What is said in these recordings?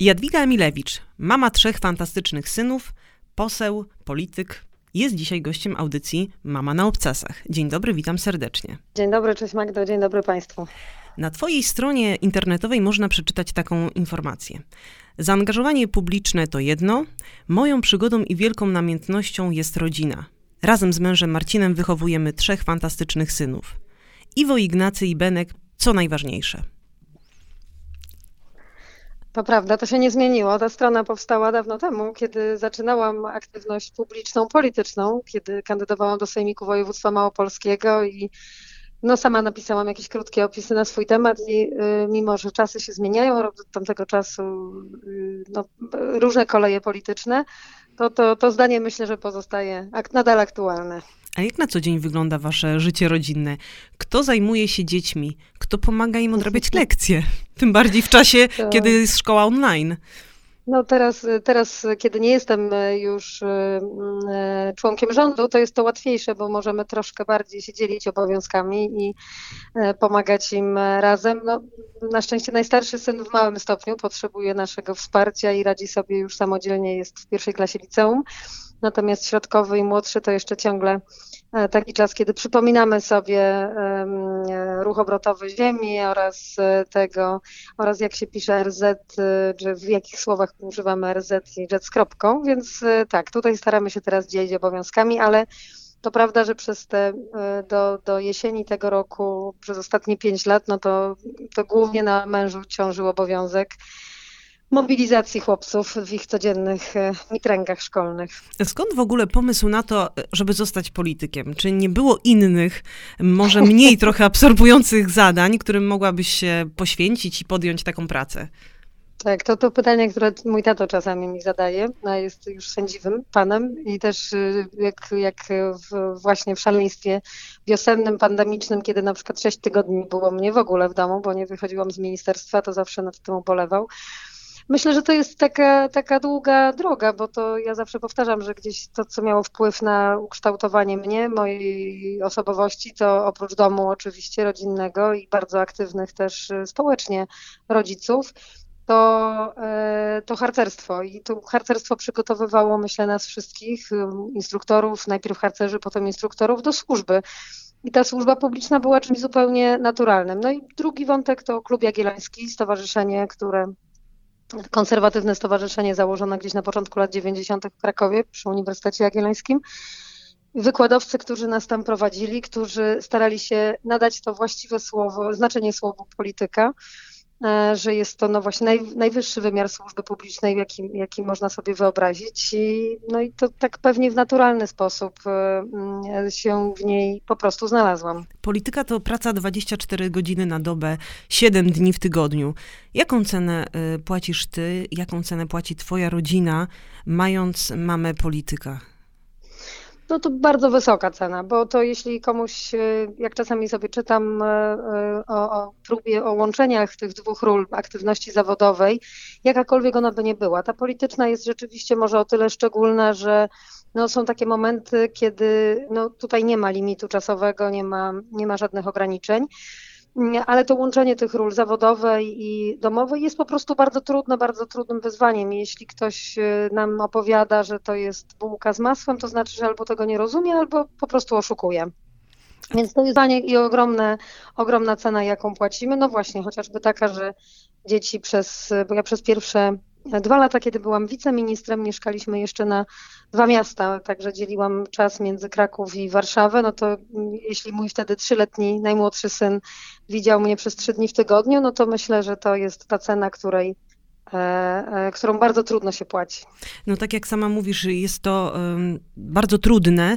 Jadwiga Emilewicz, mama trzech fantastycznych synów, poseł, polityk, jest dzisiaj gościem audycji Mama na Obcasach. Dzień dobry, witam serdecznie. Dzień dobry, cześć Magdo, dzień dobry Państwu. Na Twojej stronie internetowej można przeczytać taką informację. Zaangażowanie publiczne to jedno, moją przygodą i wielką namiętnością jest rodzina. Razem z mężem Marcinem wychowujemy trzech fantastycznych synów. Iwo, Ignacy i Benek, co najważniejsze – to prawda, to się nie zmieniło. Ta strona powstała dawno temu, kiedy zaczynałam aktywność publiczną, polityczną, kiedy kandydowałam do Sejmiku Województwa Małopolskiego i no sama napisałam jakieś krótkie opisy na swój temat i y, mimo, że czasy się zmieniają, od tamtego czasu y, no, różne koleje polityczne, to, to, to zdanie myślę, że pozostaje ak nadal aktualne. A jak na co dzień wygląda wasze życie rodzinne? Kto zajmuje się dziećmi? Kto pomaga im odrabiać lekcje? Tym bardziej w czasie, to... kiedy jest szkoła online. No teraz, teraz, kiedy nie jestem już y, y, członkiem rządu, to jest to łatwiejsze, bo możemy troszkę bardziej się dzielić obowiązkami i pomagać im razem. No, na szczęście najstarszy syn w małym stopniu potrzebuje naszego wsparcia i radzi sobie już samodzielnie, jest w pierwszej klasie liceum. Natomiast środkowy i młodszy to jeszcze ciągle e, taki czas, kiedy przypominamy sobie e, ruch obrotowy Ziemi oraz e, tego, oraz jak się pisze RZ, czy w jakich słowach używamy RZ i jet z kropką, więc tak, tutaj staramy się teraz dzielić obowiązkami, ale to prawda, że przez te, do, do jesieni tego roku, przez ostatnie pięć lat, no to, to głównie na mężu ciążył obowiązek mobilizacji chłopców w ich codziennych e, mitręgach szkolnych. Skąd w ogóle pomysł na to, żeby zostać politykiem? Czy nie było innych, może mniej trochę absorbujących zadań, którym mogłabyś się poświęcić i podjąć taką pracę? Tak, to to pytanie, które mój tato czasami mi zadaje, a jest już sędziwym panem i też y, jak, jak w, właśnie w szaleństwie wiosennym, pandemicznym, kiedy na przykład sześć tygodni było mnie w ogóle w domu, bo nie wychodziłam z ministerstwa, to zawsze nad tym ubolewał. Myślę, że to jest taka, taka długa droga, bo to ja zawsze powtarzam, że gdzieś to, co miało wpływ na ukształtowanie mnie, mojej osobowości, to oprócz domu oczywiście rodzinnego i bardzo aktywnych też y, społecznie rodziców, to, e, to harcerstwo. I to harcerstwo przygotowywało, myślę, nas wszystkich, y, instruktorów, najpierw harcerzy, potem instruktorów do służby. I ta służba publiczna była czymś zupełnie naturalnym. No i drugi wątek to Klub Jagielloński, stowarzyszenie, które konserwatywne stowarzyszenie założone gdzieś na początku lat 90. w Krakowie przy Uniwersytecie Jagiellońskim. Wykładowcy, którzy nas tam prowadzili, którzy starali się nadać to właściwe słowo, znaczenie słowu polityka. E, że jest to no właśnie naj, najwyższy wymiar służby publicznej, jaki, jaki można sobie wyobrazić. I, no i to tak pewnie w naturalny sposób e, mm, się w niej po prostu znalazłam. Polityka to praca 24 godziny na dobę, 7 dni w tygodniu. Jaką cenę e, płacisz ty, jaką cenę płaci twoja rodzina, mając mamę polityka? No to bardzo wysoka cena, bo to jeśli komuś, e, jak czasami sobie czytam e, e, o, o próbie, o łączeniach tych dwóch ról aktywności zawodowej, jakakolwiek ona by nie była, ta polityczna jest rzeczywiście może o tyle szczególna, że no, są takie momenty, kiedy no, tutaj nie ma limitu czasowego, nie ma, nie ma żadnych ograniczeń ale to łączenie tych ról zawodowej i domowej jest po prostu bardzo trudne, bardzo trudnym wyzwaniem. Jeśli ktoś y, nam opowiada, że to jest bułka z masłem, to znaczy, że albo tego nie rozumie, albo po prostu oszukuje. Więc to jest zdanie i ogromne, ogromna cena, jaką płacimy. No właśnie, chociażby taka, że dzieci przez, bo ja przez pierwsze Dwa lata, kiedy byłam wiceministrem, mieszkaliśmy jeszcze na dwa miasta, także dzieliłam czas między Kraków i Warszawę. No to jeśli mój wtedy trzyletni najmłodszy syn widział mnie przez trzy dni w tygodniu, no to myślę, że to jest ta cena, której e, e, którą bardzo trudno się płaci. No tak jak sama mówisz, jest to bardzo trudne,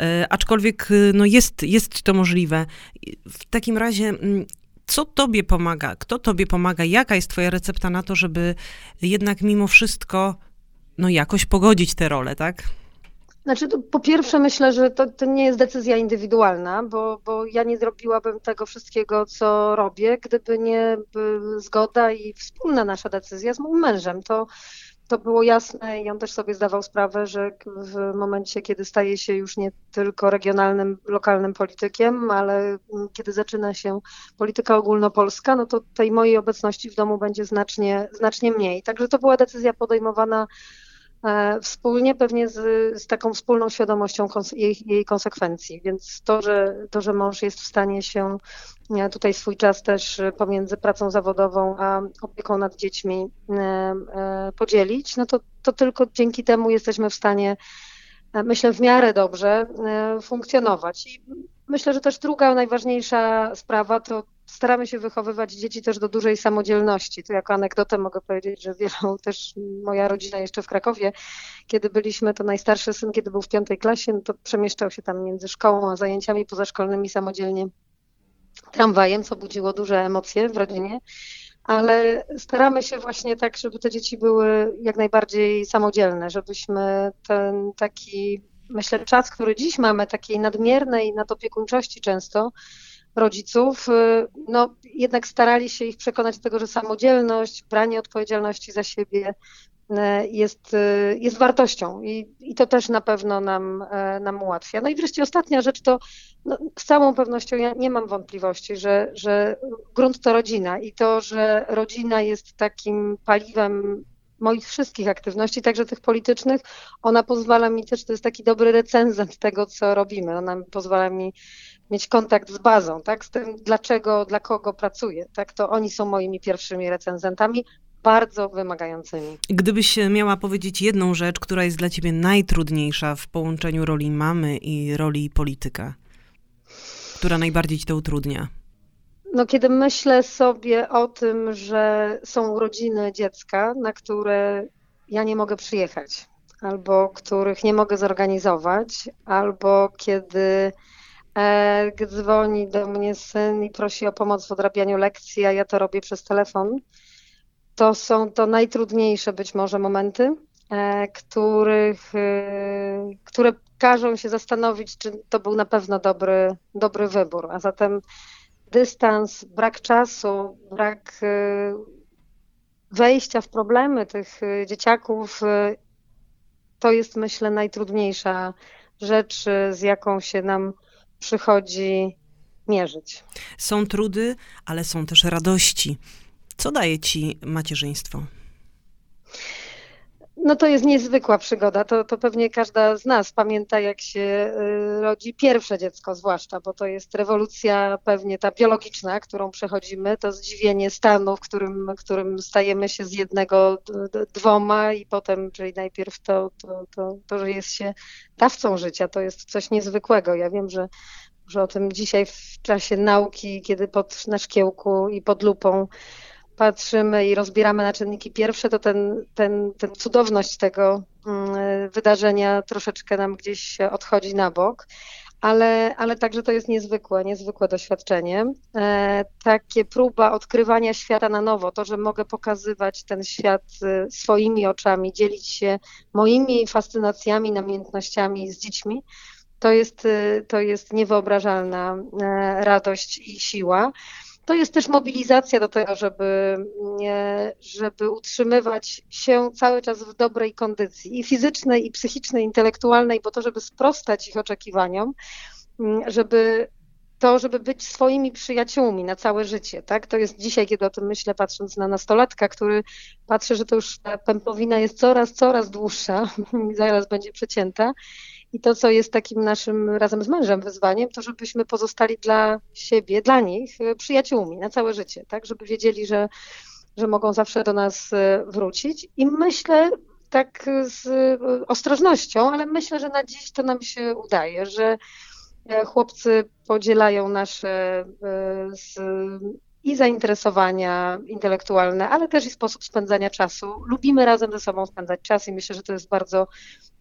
e, aczkolwiek no jest, jest to możliwe. W takim razie co tobie pomaga? Kto tobie pomaga? Jaka jest twoja recepta na to, żeby jednak mimo wszystko no jakoś pogodzić te role, tak? Znaczy, po pierwsze myślę, że to, to nie jest decyzja indywidualna, bo, bo ja nie zrobiłabym tego wszystkiego, co robię, gdyby nie zgoda i wspólna nasza decyzja z moim mężem. To to było jasne i on też sobie zdawał sprawę, że w momencie, kiedy staje się już nie tylko regionalnym, lokalnym politykiem, ale kiedy zaczyna się polityka ogólnopolska, no to tej mojej obecności w domu będzie znacznie, znacznie mniej. Także to była decyzja podejmowana wspólnie, pewnie z, z taką wspólną świadomością jej, jej, konsekwencji. Więc to że, to, że mąż jest w stanie się e, tutaj swój czas też pomiędzy pracą zawodową a opieką nad dziećmi e, podzielić, no to, to tylko dzięki temu jesteśmy w stanie, myślę, w miarę dobrze funkcjonować. I myślę, że też druga najważniejsza sprawa to staramy się wychowywać dzieci też do dużej samodzielności. Tu jako anegdotę mogę powiedzieć, że wielu też moja rodzina jeszcze w Krakowie, kiedy byliśmy, to najstarszy syn, kiedy był w piątej klasie, no to przemieszczał się tam między szkołą a zajęciami pozaszkolnymi samodzielnie tramwajem, co budziło duże emocje w rodzinie. Ale staramy się właśnie tak, żeby te dzieci były jak najbardziej samodzielne, żebyśmy ten taki, myślę, czas, który dziś mamy, takiej nadmiernej nadopiekuńczości często, rodziców, y, no jednak starali się ich przekonać do tego, że samodzielność, branie odpowiedzialności za siebie y, jest, y, jest wartością i, i to też na pewno nam, nam ułatwia. No i wreszcie ostatnia rzecz to no, z całą pewnością ja nie mam wątpliwości, że, że grunt to rodzina i to, że rodzina jest takim paliwem moich wszystkich aktywności, także tych politycznych, ona pozwala mi też, to jest taki dobry recenzent tego, co robimy. Ona pozwala mi mieć kontakt z bazą, tak, z tym dlaczego, dla kogo pracuję, tak, to oni są moimi pierwszymi recenzentami, bardzo wymagającymi. Gdybyś miała powiedzieć jedną rzecz, która jest dla ciebie najtrudniejsza w połączeniu roli mamy i roli polityka, która najbardziej ci to utrudnia? No, kiedy myślę sobie o tym, że są urodziny dziecka, na które ja nie mogę przyjechać, albo których nie mogę zorganizować, albo kiedy E, dzwoni do mnie syn i prosi o pomoc w odrabianiu lekcji, a ja to robię przez telefon. To są to najtrudniejsze być może momenty, e, których, e, które każą się zastanowić, czy to był na pewno dobry, dobry wybór. A zatem dystans, brak czasu, brak wejścia w problemy tych dzieciaków, to jest myślę najtrudniejsza rzecz, z jaką się nam przychodzi mierzyć. Są trudy, ale są też radości. Co daje ci macierzyństwo? No to jest niezwykła przygoda. To, to pewnie każda z nas pamięta, jak się y, rodzi pierwsze dziecko, zwłaszcza, bo to jest rewolucja pewnie ta biologiczna, którą przechodzimy, to zdziwienie stanu, w którym, którym stajemy się z jednego dwoma i potem, czyli najpierw to, to, to, to że jest się dawcą życia, to jest coś niezwykłego. Ja wiem, że że o tym dzisiaj w czasie nauki, kiedy pod, na szkiełku i pod lupą patrzymy i rozbieramy na czynniki pierwsze, to ten, ten, ten cudowność tego mm, wydarzenia troszeczkę nam gdzieś odchodzi na bok. Ale, ale także to jest niezwykłe, niezwykłe doświadczenie. E, takie próba odkrywania świata na nowo, to, że mogę pokazywać ten świat e, swoimi oczami, dzielić się moimi fascynacjami, namiętnościami z dziećmi, to jest, e, to jest niewyobrażalna e, radość i siła to jest też mobilizacja do tego, żeby, żeby utrzymywać się cały czas w dobrej kondycji i fizycznej, i psychicznej, i intelektualnej, bo to, żeby sprostać ich oczekiwaniom, żeby to, żeby być swoimi przyjaciółmi na całe życie, tak? To jest dzisiaj, kiedy o tym myślę, patrząc na nastolatka, który patrzy, że to już ta pępowina jest coraz, coraz dłuższa zaraz będzie przecięta i to, co jest takim naszym razem z mężem wyzwaniem, to żebyśmy pozostali dla siebie, dla nich e, przyjaciółmi na całe życie, tak? Żeby wiedzieli, że, że mogą zawsze do nas e, wrócić. I myślę, tak z e, ostrożnością, ale myślę, że na dziś to nam się udaje, że chłopcy podzielają nasze z, i zainteresowania intelektualne, ale też i sposób spędzania czasu. Lubimy razem ze sobą spędzać czas i myślę, że to jest bardzo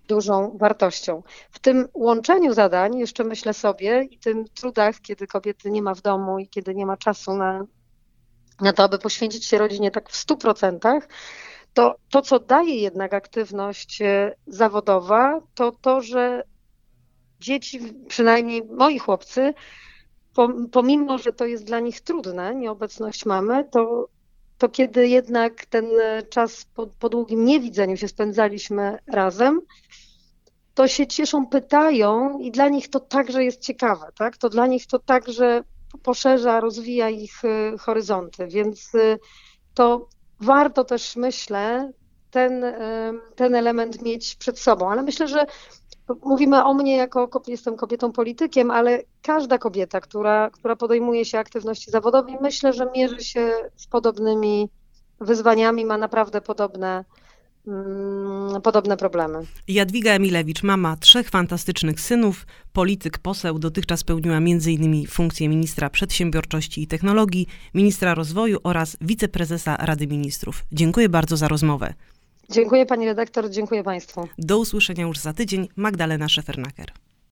dużą wartością. W tym łączeniu zadań, jeszcze myślę sobie, i tym trudach, kiedy kobiety nie ma w domu i kiedy nie ma czasu na, na to, aby poświęcić się rodzinie tak w stu procentach, to to, co daje jednak aktywność e, zawodowa, to to, że dzieci, przynajmniej moi chłopcy, pomimo, że to jest dla nich trudne, nieobecność mamy, to to kiedy jednak ten czas po, po długim niewidzeniu się spędzaliśmy razem, to się cieszą, pytają i dla nich to także jest ciekawe, tak? To dla nich to także poszerza, rozwija ich y, horyzonty, więc y, to warto też, myślę, ten, ten element mieć przed sobą. Ale myślę, że mówimy o mnie jako jestem kobietą politykiem, ale każda kobieta, która, która podejmuje się aktywności zawodowej, myślę, że mierzy się z podobnymi wyzwaniami, ma naprawdę podobne Mm, podobne problemy. Jadwiga Emilewicz, mama trzech fantastycznych synów, polityk, poseł, dotychczas pełniła m.in. funkcję ministra przedsiębiorczości i technologii, ministra rozwoju oraz wiceprezesa Rady Ministrów. Dziękuję bardzo za rozmowę. Dziękuję pani redaktor, dziękuję państwu. Do usłyszenia już za tydzień. Magdalena Szefernaker.